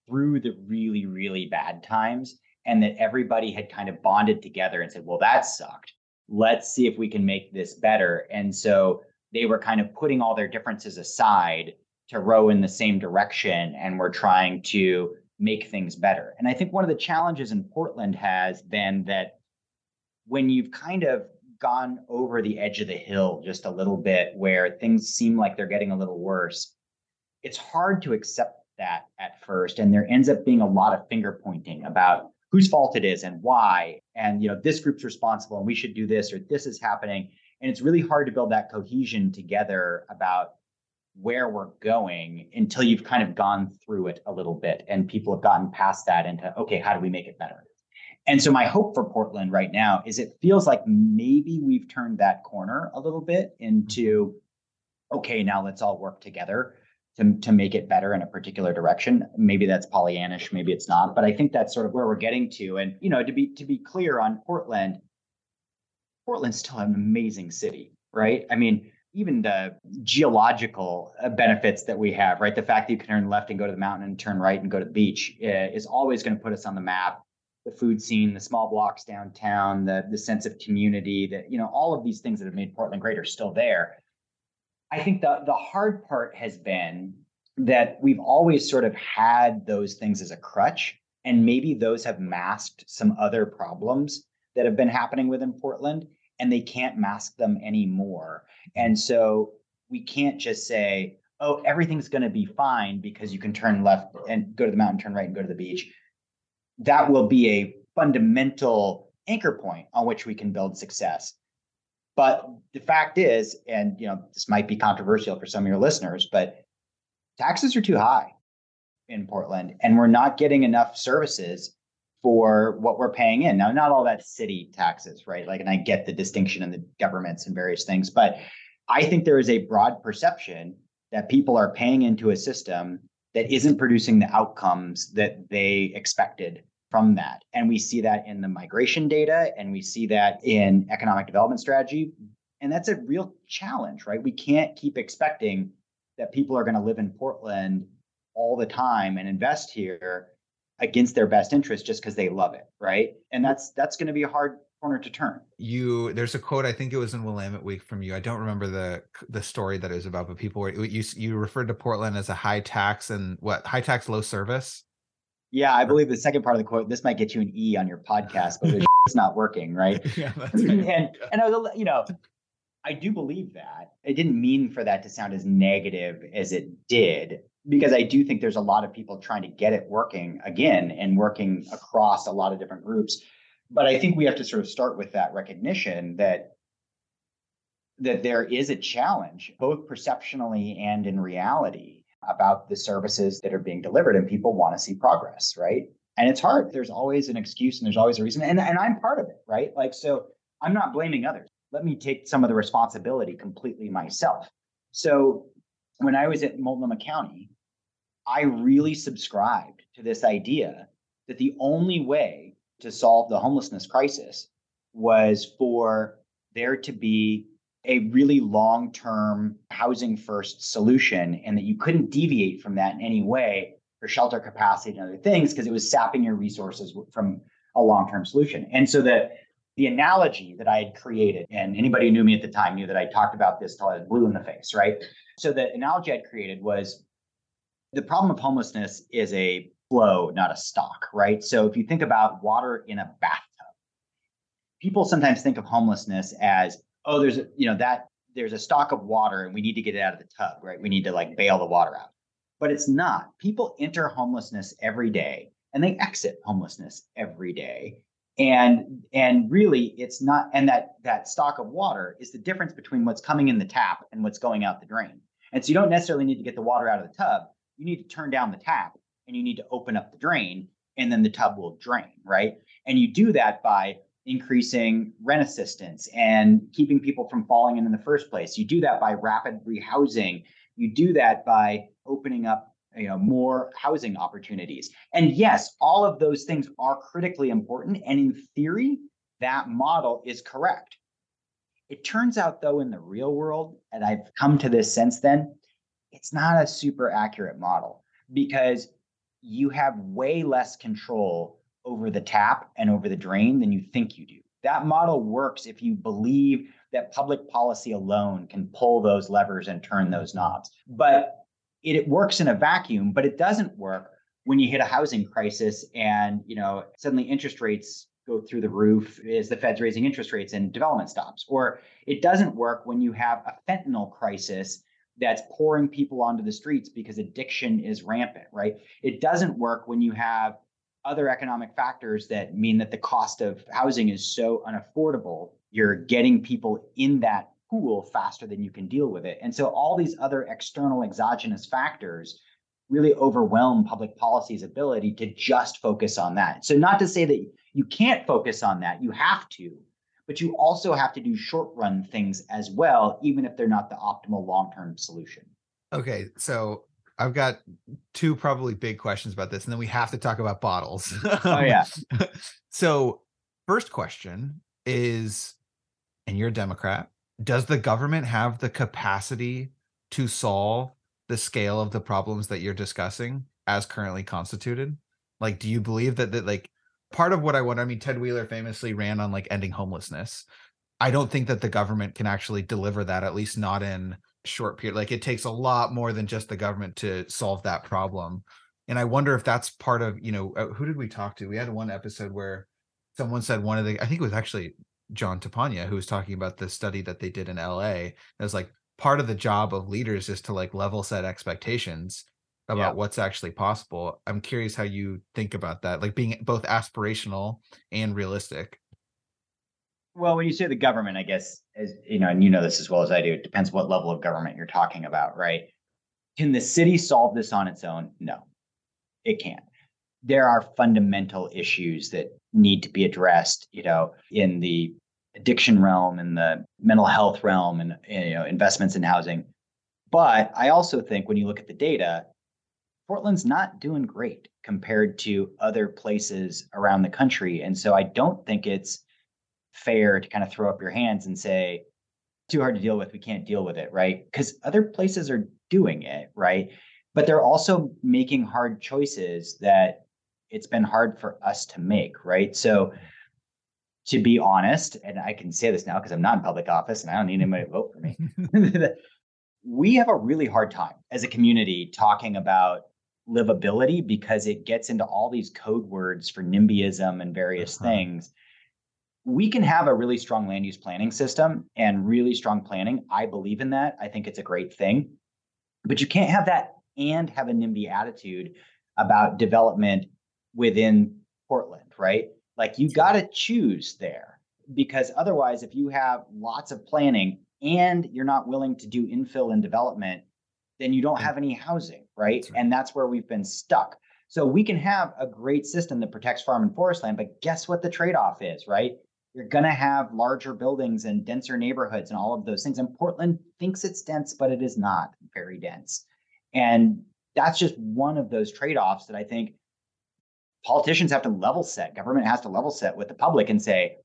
through the really, really bad times and that everybody had kind of bonded together and said, well, that sucked let's see if we can make this better. And so they were kind of putting all their differences aside to row in the same direction and we're trying to make things better. And I think one of the challenges in Portland has been that when you've kind of gone over the edge of the hill just a little bit where things seem like they're getting a little worse, it's hard to accept that at first. And there ends up being a lot of finger pointing about whose fault it is and why and you know this group's responsible and we should do this or this is happening. And it's really hard to build that cohesion together about where we're going until you've kind of gone through it a little bit and people have gotten past that into okay how do we make it better? And so my hope for portland right now is it feels like maybe we've turned that corner a little bit into okay now let's all work together to, to make it better in a particular direction. Maybe that's Pollyannish, maybe it's not, but I think that's sort of where we're getting to. And you know, to be to be clear on Portland, Portland's still an amazing city, right? I mean, even the geological uh, benefits that we have, right? The fact that you can turn left and go to the mountain and turn right and go to the beach uh, is always going to put us on the map. The food scene, the small blocks downtown, the the sense of community, that you know, all of these things that have made Portland great are still there. I think the the hard part has been that we've always sort of had those things as a crutch, and maybe those have masked some other problems that have been happening within Portland, and they can't mask them anymore. And so we can't just say, "Oh, everything's going to be fine because you can turn left and go to the mountain, turn right, and go to the beach." That will be a fundamental anchor point on which we can build success. But the fact is, and you know, this might be controversial for some of your listeners, but taxes are too high in Portland, and we're not getting enough services for what we're paying in. Now, not all that city taxes, right? Like, and I get the distinction in the governments and various things, but I think there is a broad perception that people are paying into a system that isn't producing the outcomes that they expected from that. And we see that in the migration data and we see that in economic development strategy. And that's a real challenge, right? We can't keep expecting that people are going to live in Portland all the time and invest here against their best interest just because they love it, right? And that's that's going to be a hard corner to turn. You there's a quote I think it was in Willamette Week from you. I don't remember the the story that is about, but people were you you referred to Portland as a high tax and what high tax low service. Yeah, I believe the second part of the quote. This might get you an E on your podcast, but *laughs* it's not working, right? *laughs* Yeah, that's right. and and I was, you know, I do believe that. It didn't mean for that to sound as negative as it did, because I do think there's a lot of people trying to get it working again and working across a lot of different groups. But I think we have to sort of start with that recognition that that there is a challenge, both perceptionally and in reality, about the services that are being delivered and people want to see progress, right? And it's hard. There's always an excuse and there's always a reason. And, and I'm part of it, right? Like, so I'm not blaming others. Let me take some of the responsibility completely myself. So when I was at Multnomah County, I really subscribed to this idea that the only way to solve the homelessness crisis was for there to be a really long term housing first solution and that you couldn't deviate from that in any way for shelter capacity and other things because it was sapping your resources from a long term solution. And so the the analogy that I had created, and anybody who knew me at the time knew that I talked about this till I was blue in the face, right? So the analogy I'd created was the problem of homelessness is a flow, not a stock, right? So if you think about water in a bathtub, people sometimes think of homelessness as oh, there's a, you know, that there's a stock of water and we need to get it out of the tub, right? We need to like bail the water out. But it's not. People enter homelessness every day and they exit homelessness every day. And and really it's not and that that stock of water is the difference between what's coming in the tap and what's going out the drain. And so you don't necessarily need to get the water out of the tub. You need to turn down the tap and you need to open up the drain and then the tub will drain, right? And you do that by increasing rent assistance and keeping people from falling in in the first place. You do that by rapid rehousing. You do that by opening up you know more housing opportunities. And yes, all of those things are critically important and in theory that model is correct. It turns out though in the real world and I've come to this since then, it's not a super accurate model because you have way less control over the tap and over the drain than you think you do. That model works if you believe that public policy alone can pull those levers and turn those knobs. But it, it works in a vacuum, but it doesn't work when you hit a housing crisis and you know suddenly interest rates go through the roof is the Fed's raising interest rates and development stops. Or it doesn't work when you have a fentanyl crisis that's pouring people onto the streets because addiction is rampant, right? It doesn't work when you have other economic factors that mean that the cost of housing is so unaffordable. You're getting people in that pool faster than you can deal with it. And so all these other external exogenous factors really overwhelm public policy's ability to just focus on that. So not to say that you can't focus on that, you have to, but you also have to do short run things as well, even if they're not the optimal long term solution. Okay, so I've got two probably big questions about this, and then we have to talk about bottles. *laughs* oh yeah. Um, so first question is, and you're a Democrat, does the government have the capacity to solve the scale of the problems that you're discussing as currently constituted? Like, do you believe that that like part of what I want. I mean, Ted Wheeler famously ran on like ending homelessness. I don't think that the government can actually deliver that, at least not in short period. Like it takes a lot more than just the government to solve that problem. And I wonder if that's part of, you know, uh, who did we talk to? We had one episode where someone said one of the, I think it was actually John Tapogna who was talking about the study that they did in LA. It was like part of the job of leaders is to like level set expectations about yeah. what's actually possible. I'm curious how you think about that, like being both aspirational and realistic. Well, when you say the government, I guess, as you know, and you know this as well as I do, it depends what level of government you're talking about, right? Can the city solve this on its own? No, it can't. There are fundamental issues that need to be addressed, you know, in the addiction realm, in the mental health realm, and you know, investments in housing. But I also think when you look at the data, Portland's not doing great compared to other places around the country. And so I don't think it's fair to kind of throw up your hands and say, too hard to deal with, we can't deal with it, right? Because other places are doing it, right? But they're also making hard choices that it's been hard for us to make, right? So to be honest, and I can say this now because I'm not in public office and I don't need anybody to vote for me. *laughs* *laughs* we have a really hard time as a community talking about livability because it gets into all these code words for NIMBYism and various uh-huh. things. We can have a really strong land use planning system and really strong planning. I believe in that. I think it's a great thing. But you can't have that and have a NIMBY attitude about development within Portland, right? Like you got to choose there because otherwise, if you have lots of planning and you're not willing to do infill and development, then you don't have any housing, right? right? And that's where we've been stuck. So we can have a great system that protects farm and forest land, but guess what the trade-off is, right? You're going to have larger buildings and denser neighborhoods and all of those things. And Portland thinks it's dense, but it is not very dense. And that's just one of those trade-offs that I think politicians have to level set, government has to level set with the public and say,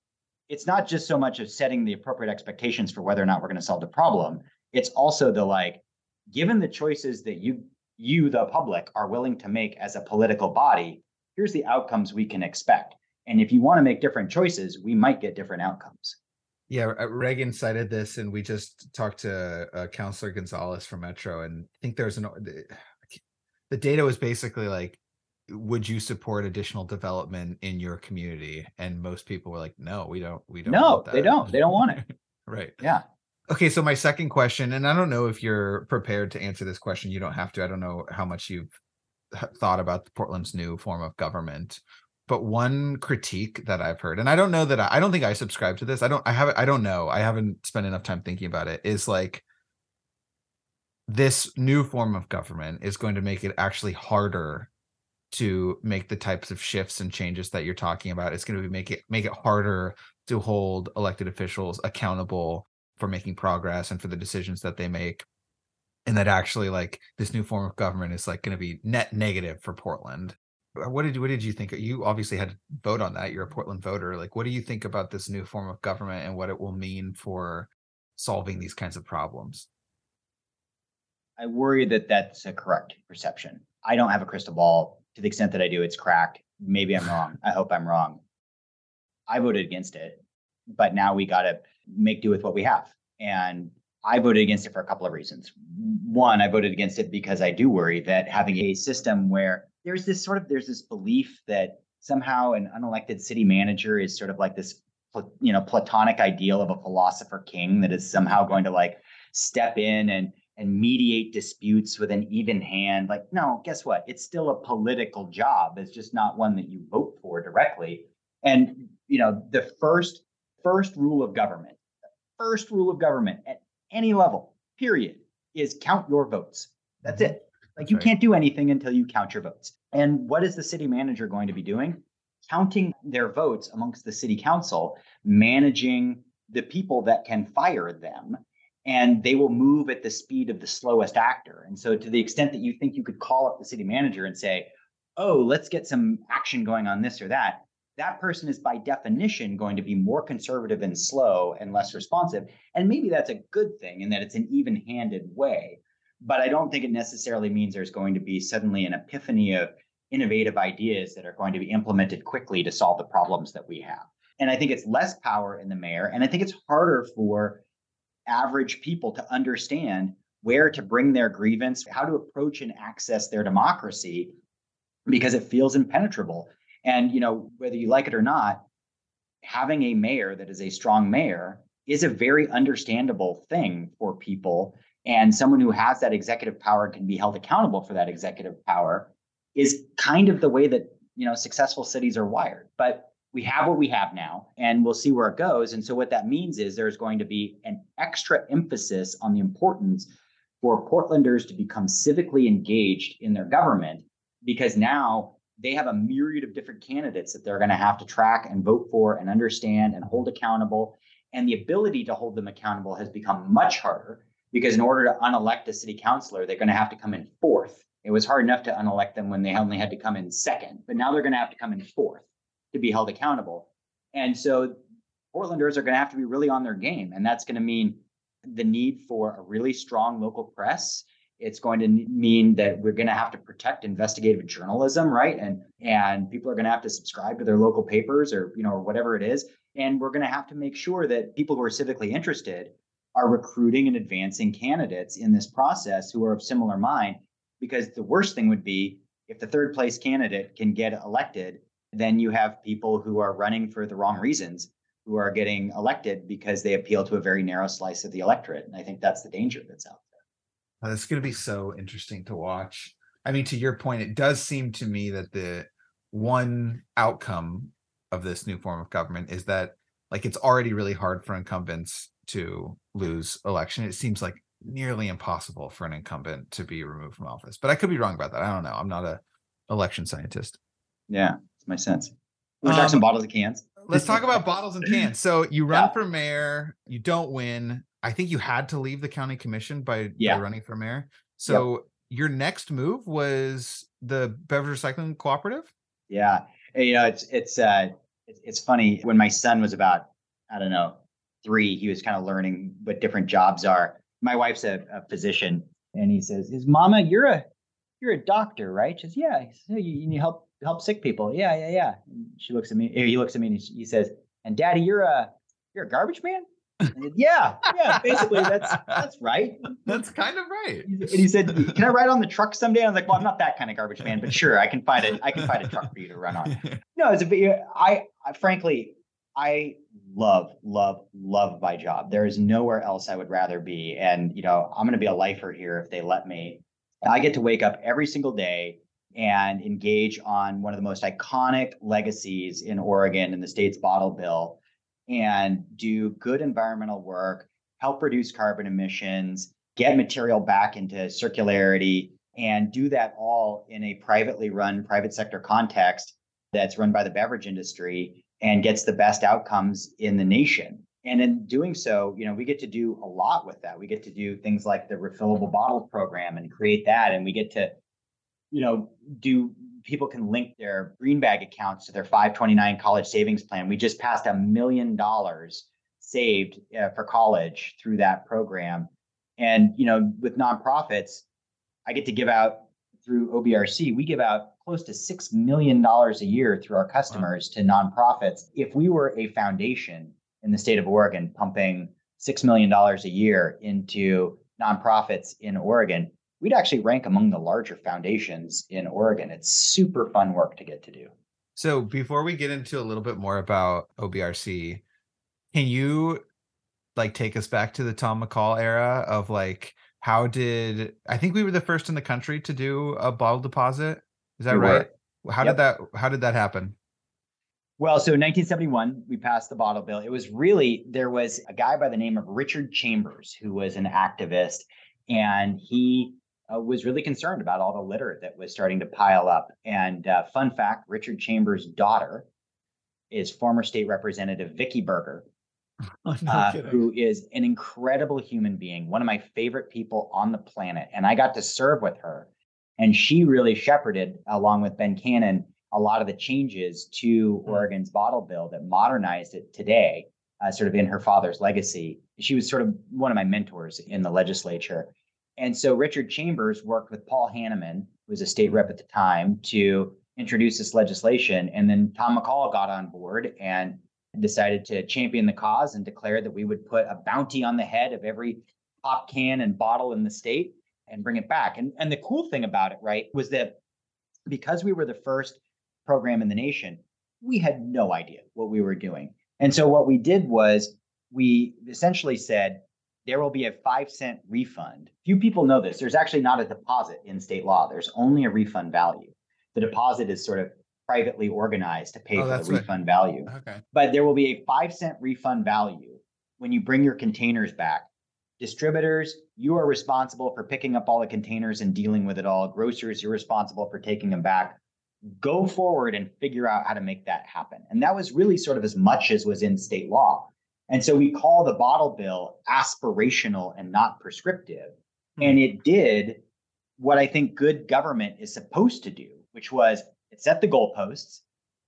it's not just so much of setting the appropriate expectations for whether or not we're going to solve the problem. It's also the like, given the choices that you you the public are willing to make as a political body here's the outcomes we can expect and if you want to make different choices we might get different outcomes yeah uh, reagan cited this and we just talked to uh, councillor gonzalez from metro and i think there's an the data was basically like would you support additional development in your community and most people were like no we don't we don't no they don't they don't want it *laughs* Right. Yeah. Okay, so my second question, and I don't know if you're prepared to answer this question. You don't have to. I don't know how much you've thought about Portland's new form of government, but one critique that I've heard, and I don't know that I, I don't think I subscribe to this. I don't. I haven't. I don't know. I haven't spent enough time thinking about it. Is like this new form of government is going to make it actually harder to make the types of shifts and changes that you're talking about. It's going to be make it make it harder to hold elected officials accountable for making progress and for the decisions that they make and that actually like this new form of government is like going to be net negative for portland Uh, what did you what did you think? You obviously had to vote on that. You're a portland voter. Like what do you think about this new form of government and what it will mean for solving these kinds of problems? I worry that that's a correct perception. I don't have a crystal ball. To the extent that i do it's cracked. Maybe i'm wrong. I hope i'm wrong. I voted against it but now we got to make do with what we have. And I voted against it for a couple of reasons. One, I voted against it because I do worry that having a system where there's this sort of there's this belief that somehow an unelected city manager is sort of like this you know platonic ideal of a philosopher king that is somehow going to like step in and and mediate disputes with an even hand like no guess what it's still a political job it's just not one that you vote for directly and you know the first first rule of government first rule of government at any level, period, is count your votes. That's mm-hmm. it. Like you right. can't do anything until you count your votes. And what is the city manager going to be doing? Counting their votes amongst the city council, managing the people that can fire them, and they will move at the speed of the slowest actor. And so, to the extent that you think you could call up the city manager and say, Oh, let's get some action going on this or that, that person is by definition going to be more conservative and slow and less responsive. And maybe that's a good thing in that it's an even handed way. But I don't think it necessarily means there's going to be suddenly an epiphany of innovative ideas that are going to be implemented quickly to solve the problems that we have. And I think it's less power in the mayor. And I think it's harder for average people to understand where to bring their grievance, how to approach and access their democracy because it feels impenetrable. And you know, whether you like it or not, having a mayor that is a strong mayor is a very understandable thing for people. And someone who has that executive power can be held accountable for that executive power is kind of the way that you know successful cities are wired. But we have what we have now, and we'll see where it goes. And so what that means is there's going to be an extra emphasis on the importance for Portlanders to become civically engaged in their government because now they have a myriad of different candidates that they're going to have to track and vote for and understand and hold accountable. And the ability to hold them accountable has become much harder because in order to unelect a city councilor, they're going to have to come in fourth. It was hard enough to unelect them when they only had to come in second, but now they're going to have to come in fourth to be held accountable. And so Portlanders are going to have to be really on their game. And that's going to mean the need for a really strong local press it's going to mean that we're going to have to protect investigative journalism right and and people are going to have to subscribe to their local papers or you know or whatever it is and we're going to have to make sure that people who are civically interested are recruiting and advancing candidates in this process who are of similar mind because the worst thing would be if the third place candidate can get elected then you have people who are running for the wrong reasons who are getting elected because they appeal to a very narrow slice of the electorate and i think that's the danger that's out uh, That's going to be so interesting to watch. I mean, to your point, it does seem to me that the one outcome of this new form of government is that like it's already really hard for incumbents to lose election. It seems like nearly impossible for an incumbent to be removed from office. But I could be wrong about that. I don't know. I'm not a election scientist. Yeah, it's my sense. We're um, talking some bottles and cans. Let's talk about bottles and *laughs* cans. So you run yeah. for mayor, you don't win. I think you had to leave the county commission by, yeah. by running for mayor. So yep. your next move was the beverage recycling cooperative. Yeah, you know it's it's uh it's funny when my son was about I don't know three, he was kind of learning what different jobs are. My wife's a, a physician, and he says, "Is Mama, you're a you're a doctor, right?" She says, "Yeah." He says, you, you help help sick people. Yeah, yeah, yeah. And she looks at me. He looks at me and he, says, "And Daddy, you're a you're a garbage man." yeah, yeah, basically that's that's right. That's kind of right. And he said, "Can I ride on the truck someday?" I was like, "Well, I'm not that kind of garbage man, but sure, I can find it. I can find a truck for you to run on." *laughs* No, it's a I, I frankly, I love, love, love my job. There is nowhere else I would rather be. And, you know, I'm going to be a lifer here if they let me. I get to wake up every single day and engage on one of the most iconic legacies in Oregon in the state's bottle bill and do good environmental work, help reduce carbon emissions, get material back into circularity, and do that all in a privately run private sector context that's run by the beverage industry and gets the best outcomes in the nation. And in doing so, you know, we get to do a lot with that. We get to do things like the refillable bottle program and create that. And we get to, you know, do people can link their green bag accounts to their 529 college savings plan. We just passed a million dollars saved uh, for college through that program. And, you know, with nonprofits, I get to give out through OBRC, we give out close to $6 million a year through our customers wow. to nonprofits. If we were a foundation in the state of Oregon pumping $6 million a year into nonprofits in Oregon, we'd actually rank among the larger foundations in Oregon. It's super fun work to get to do. So before we get into a little bit more about OBRC, can you like take us back to the Tom McCall era of like how did I think we were the first in the country to do a bottle deposit? Is that we right? Were. How yep. did that how did that happen? Well, so in 1971, we passed the bottle bill. It was really there was a guy by the name of Richard Chambers who was an activist, and he uh, was really concerned about all the litter that was starting to pile up. And uh, fun fact: Richard Chambers' daughter is former state representative Vicki Berger, *laughs* uh, who is an incredible human being, one of my favorite people on the planet. And I got to serve with her. And she really shepherded, along with Ben Cannon, a lot of the changes to mm. Oregon's bottle bill that modernized it today, uh, sort of in her father's legacy. She was sort of one of my mentors in the legislature. And so Richard Chambers worked with Paul Hanneman, who was a state rep at the time, to introduce this legislation. And then Tom McCall got on board and decided to champion the cause and declare that we would put a bounty on the head of every pop can and bottle in the state and bring it back. And, and the cool thing about it, right, was that because we were the first program in the nation, we had no idea what we were doing. And so what we did was we essentially said, there will be a five cent refund. Few people know this. There's actually not a deposit in state law, there's only a refund value. The deposit is sort of privately organized to pay oh, for the refund value. Okay. But there will be a five cent refund value when you bring your containers back. Distributors, you are responsible for picking up all the containers and dealing with it all. Grocers, you're responsible for taking them back. Go forward and figure out how to make that happen. And that was really sort of as much as was in state law. And so we call the bottle bill aspirational and not prescriptive. Mm-hmm. And it did what I think good government is supposed to do, which was it set the goalposts,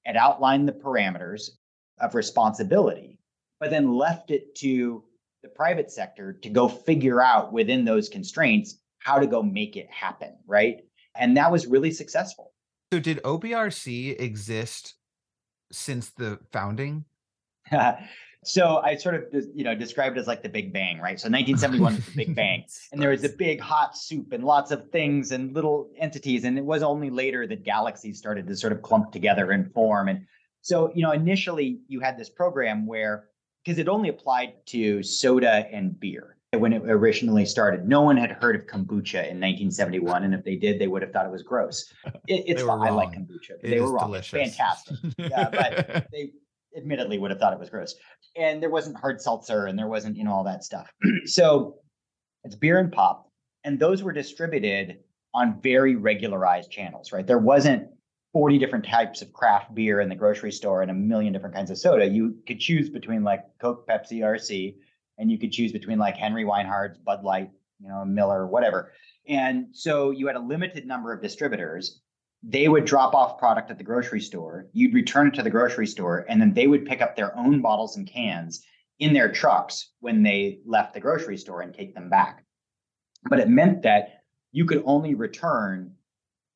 it outlined the parameters of responsibility, but then left it to the private sector to go figure out within those constraints how to go make it happen, right? And that was really successful. So, did OBRC exist since the founding? *laughs* So I sort of, you know, described it as like the Big Bang, right? So 1971 was the Big Bang, *laughs* and there was a big hot soup and lots of things and little entities, and it was only later that galaxies started to sort of clump together and form. And so, you know, initially you had this program where because it only applied to soda and beer when it originally started. No one had heard of kombucha in 1971, and if they did, they would have thought it was gross. *laughs* It, it's fine. I like kombucha. It they were wrong. Delicious. It's fantastic. yeah, but *laughs* they admittedly would have thought it was gross. And there wasn't hard seltzer and there wasn't, you know, all that stuff. *clears throat* so it's beer and pop. And those were distributed on very regularized channels, right? There wasn't 40 different types of craft beer in the grocery store and a million different kinds of soda. You could choose between like Coke, Pepsi, RC, and you could choose between like Henry Weinhard's, Bud Light, you know, Miller, whatever. And so you had a limited number of distributors they would drop off product at the grocery store. You'd return it to the grocery store, and then they would pick up their own bottles and cans in their trucks when they left the grocery store and take them back. But it meant that you could only return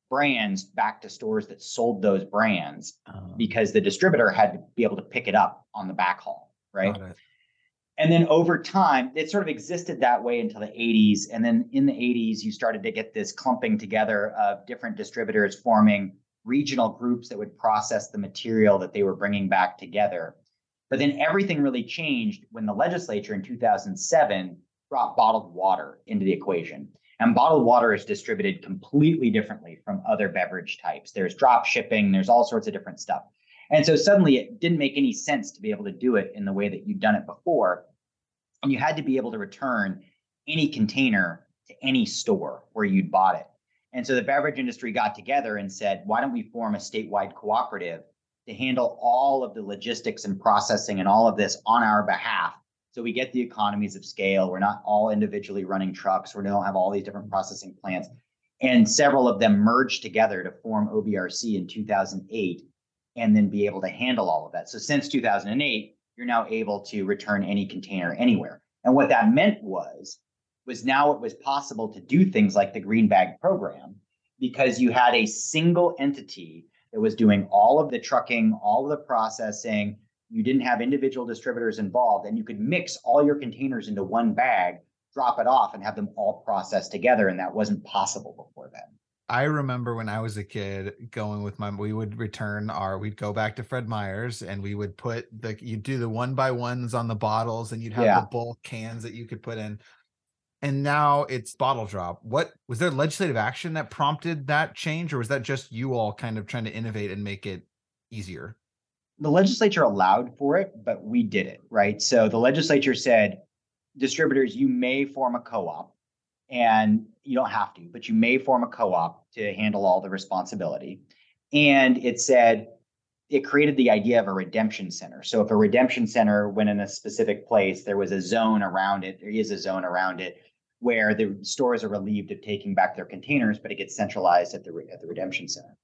brands back to stores that sold those brands uh, because the distributor had to be able to pick it up on the back haul, right? And then over time, it sort of existed that way until the 80s. And then in the 80s, you started to get this clumping together of different distributors forming regional groups that would process the material that they were bringing back together. But then everything really changed when the legislature in 2007 brought bottled water into the equation. And bottled water is distributed completely differently from other beverage types. There's drop shipping, there's all sorts of different stuff. And so suddenly it didn't make any sense to be able to do it in the way that you'd done it before. And you had to be able to return any container to any store where you'd bought it. And so the beverage industry got together and said, why don't we form a statewide cooperative to handle all of the logistics and processing and all of this on our behalf? So we get the economies of scale. We're not all individually running trucks. We don't have all these different processing plants. And several of them merged together to form OBRC in 2008 and then be able to handle all of that. So since 2008, you're now able to return any container anywhere. And what that meant was, was now it was possible to do things like the green bag program because you had a single entity that was doing all of the trucking, all of the processing. You didn't have individual distributors involved, and you could mix all your containers into one bag, drop it off, and have them all processed together. And that wasn't possible before then. I remember when I was a kid going with my we would return our we'd go back to Fred Meyer's and we would put the you'd do the one by ones on the bottles and you'd have yeah. the bulk cans that you could put in. And now it's bottle drop. What was there legislative action that prompted that change, or was that just you all kind of trying to innovate and make it easier? The legislature allowed for it, but we did it, right? So the legislature said, distributors, you may form a co-op and you don't have to, but you may form a co-op to handle all the responsibility. And it said it created the idea of a redemption center. So if a redemption center went in a specific place, there was a zone around it. There is a zone around it where the stores are relieved of taking back their containers, but it gets centralized at the at the redemption center.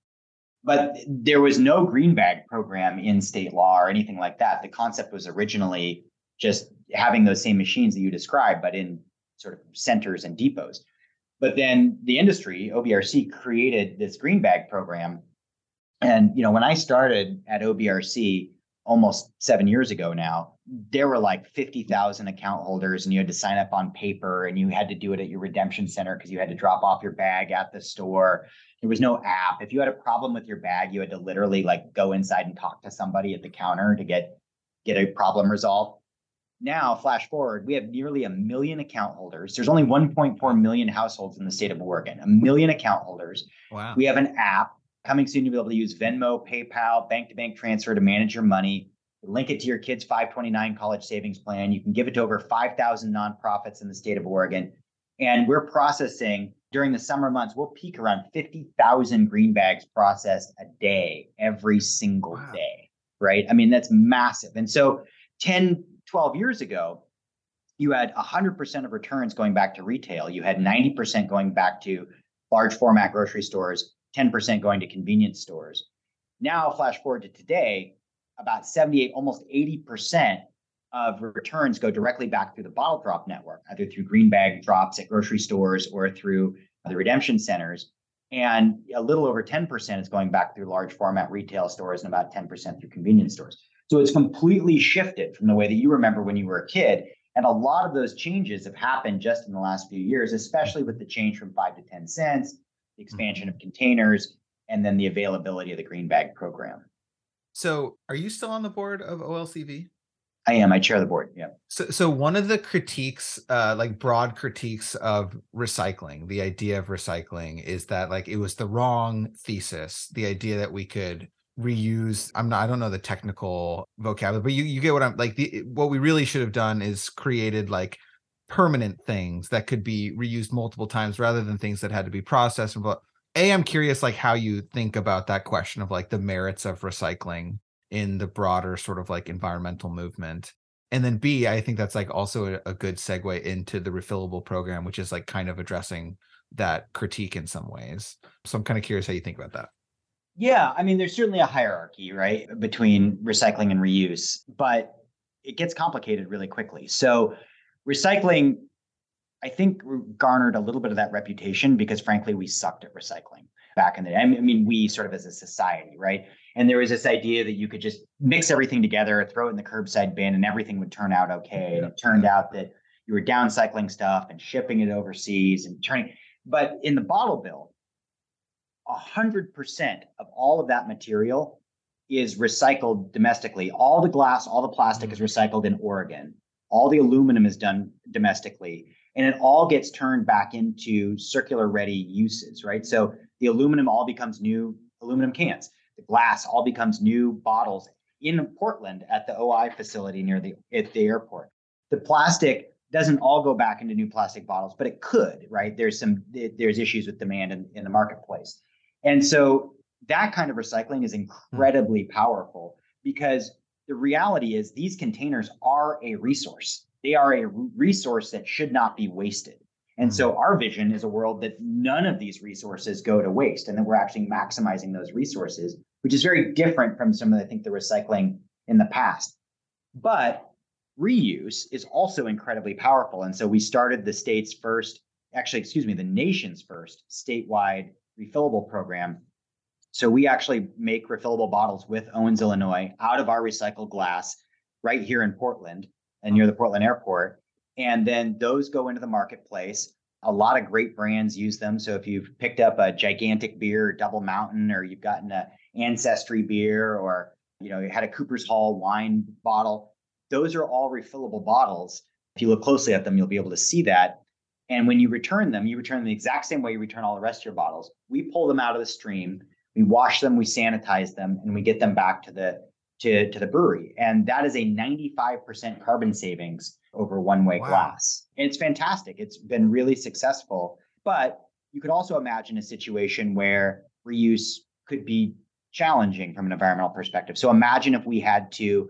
But there was no green bag program in state law or anything like that. The concept was originally just having those same machines that you described, but in sort of centers and depots. But then the industry, OBRC, created this green bag program. And you know, when I started at OBRC almost seven years ago now, there were like 50,000 account holders, and you had to sign up on paper, and you had to do it at your redemption center because you had to drop off your bag at the store. There was no app. If you had a problem with your bag, you had to literally like go inside and talk to somebody at the counter to get get a problem resolved. Now, flash forward, we have nearly a million account holders. There's only 1.4 million households in the state of Oregon, a million account holders. Wow. We have an app coming soon. You'll be able to use Venmo, PayPal, bank to bank transfer to manage your money. Link it to your kid's 529 college savings plan. You can give it to over 5,000 nonprofits in the state of Oregon. And we're processing during the summer months, we'll peak around 50,000 green bags processed a day, every single wow. day. Right. I mean, that's massive. And so 10, 12 years ago, you had 100% of returns going back to retail. You had 90% going back to large format grocery stores, 10% going to convenience stores. Now, flash forward to today, about 78, almost 80% of returns go directly back through the bottle drop network, either through green bag drops at grocery stores or through the redemption centers. And a little over 10% is going back through large format retail stores and about 10% through convenience stores. So it's completely shifted from the way that you remember when you were a kid. And a lot of those changes have happened just in the last few years, especially with the change from five to 10 cents, the expansion of containers, and then the availability of the green bag program. So are you still on the board of OLCV? I am. I chair the board. Yeah. So, so one of the critiques, uh, like broad critiques of recycling, the idea of recycling is that like it was the wrong thesis. The idea that we could reuse i'm not i don't know the technical vocabulary but you you get what i'm like the what we really should have done is created like permanent things that could be reused multiple times rather than things that had to be processed and but a i'm curious like how you think about that question of like the merits of recycling in the broader sort of like environmental movement. And then b i think that's like also a, a good segue into the refillable program which is like kind of addressing that critique in some ways. So i'm kind of curious how you think about that yeah, I mean, there's certainly a hierarchy, right, between recycling and reuse, but it gets complicated really quickly. So, recycling, I think, garnered a little bit of that reputation because, frankly, we sucked at recycling back in the day. I mean, we sort of as a society, right? And there was this idea that you could just mix everything together, throw it in the curbside bin, and everything would turn out okay. And it turned out that you were downcycling stuff and shipping it overseas and turning. But in the bottle bill, 100% of all of that material is recycled domestically. All the glass, all the plastic is mm-hmm. recycled in Oregon. All the aluminum is done domestically. And it all gets turned back into circular ready uses, right? So the aluminum all becomes new aluminum cans. The glass all becomes new bottles in Portland at the OI facility near the at the airport. The plastic doesn't all go back into new plastic bottles, but it could, right? There's some there's issues with demand in, in the marketplace. And so that kind of recycling is incredibly hmm. powerful because the reality is these containers are a resource. They are a resource that should not be wasted. And so hmm. our vision is a world that none of these resources go to waste and that we're actually maximizing those resources, which is very different from some of, I think, the recycling in the past. But reuse is also incredibly powerful. And so we started the state's first, actually, excuse me, the nation's first statewide refillable program. So we actually make refillable bottles with Owens, Illinois, out of our recycled glass right here in Portland and near the Portland airport. And then those go into the marketplace. A lot of great brands use them. So if you've picked up a gigantic beer, Double Mountain, or you've gotten a Ancestry beer, or you know, you had a Cooper's Hall wine bottle, those are all refillable bottles. If you look closely at them, you'll be able to see that. And when you return them, you return them the exact same way you return all the rest of your bottles. We pull them out of the stream, we wash them, we sanitize them, and we get them back to the to, to the brewery. And that is a 95% carbon savings over one way wow. glass. And it's fantastic. It's been really successful. But you could also imagine a situation where reuse could be challenging from an environmental perspective. So imagine if we had to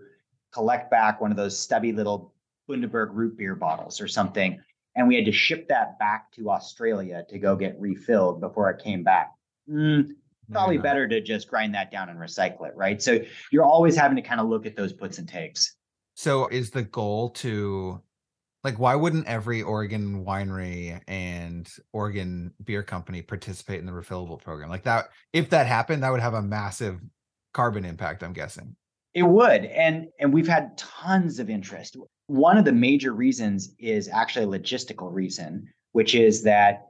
collect back one of those stubby little Bundaberg root beer bottles or something, and we had to ship that back to Australia to go get refilled before it came back. Mm, probably yeah. better to just grind that down and recycle it, right? So you're always having to kind of look at those puts and takes. So is the goal to like why wouldn't every Oregon winery and Oregon beer company participate in the refillable program? Like that if that happened, that would have a massive carbon impact, I'm guessing. It would. And and we've had tons of interest. One of the major reasons is actually a logistical reason, which is that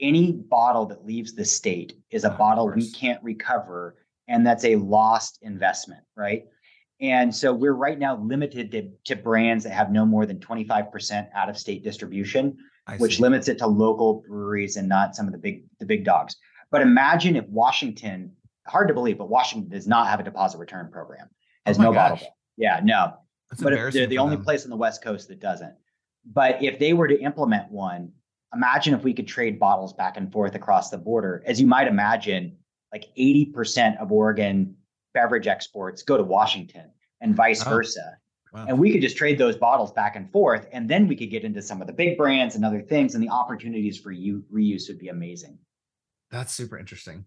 any bottle that leaves the state is a bottle we can't recover and that's a lost investment, right? And so we're right now limited to, to brands that have no more than 25% out of state distribution, I which see. limits it to local breweries and not some of the big the big dogs. But imagine if Washington, hard to believe, but Washington does not have a deposit return program, has oh no gosh. bottle. Yeah, no. That's but they're the only them. place on the West Coast that doesn't. But if they were to implement one, imagine if we could trade bottles back and forth across the border. As you might imagine, like 80% of Oregon beverage exports go to Washington and vice oh, versa. Wow. And we could just trade those bottles back and forth. And then we could get into some of the big brands and other things. And the opportunities for you reuse would be amazing. That's super interesting.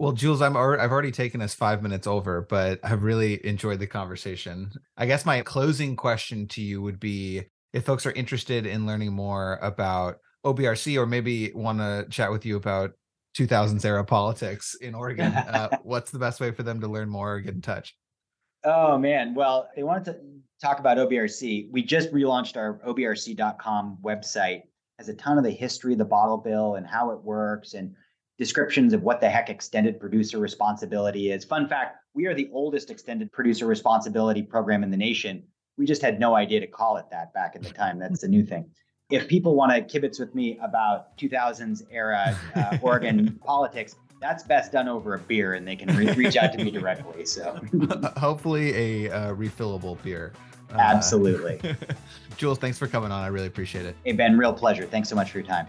Well, Jules, I'm already, I've already taken us five minutes over, but I've really enjoyed the conversation. I guess my closing question to you would be if folks are interested in learning more about OBRC or maybe want to chat with you about 2000s era politics in Oregon, uh, *laughs* what's the best way for them to learn more or get in touch? Oh man, well, they wanted to talk about OBRC. We just relaunched our obrc.com website. Has a ton of the history of the bottle bill and how it works and descriptions of what the heck extended producer responsibility is. Fun fact, we are the oldest extended producer responsibility program in the nation. We just had no idea to call it that back at the time. That's a new thing if people want to kibitz with me about 2000s era uh, Oregon *laughs* politics, that's best done over a beer, and they can re- reach out to me directly. So *laughs* hopefully a uh, refillable beer. Uh, Absolutely. *laughs* Jules, thanks for coming on. I really appreciate it. Hey Ben, real pleasure. Thanks so much for your time.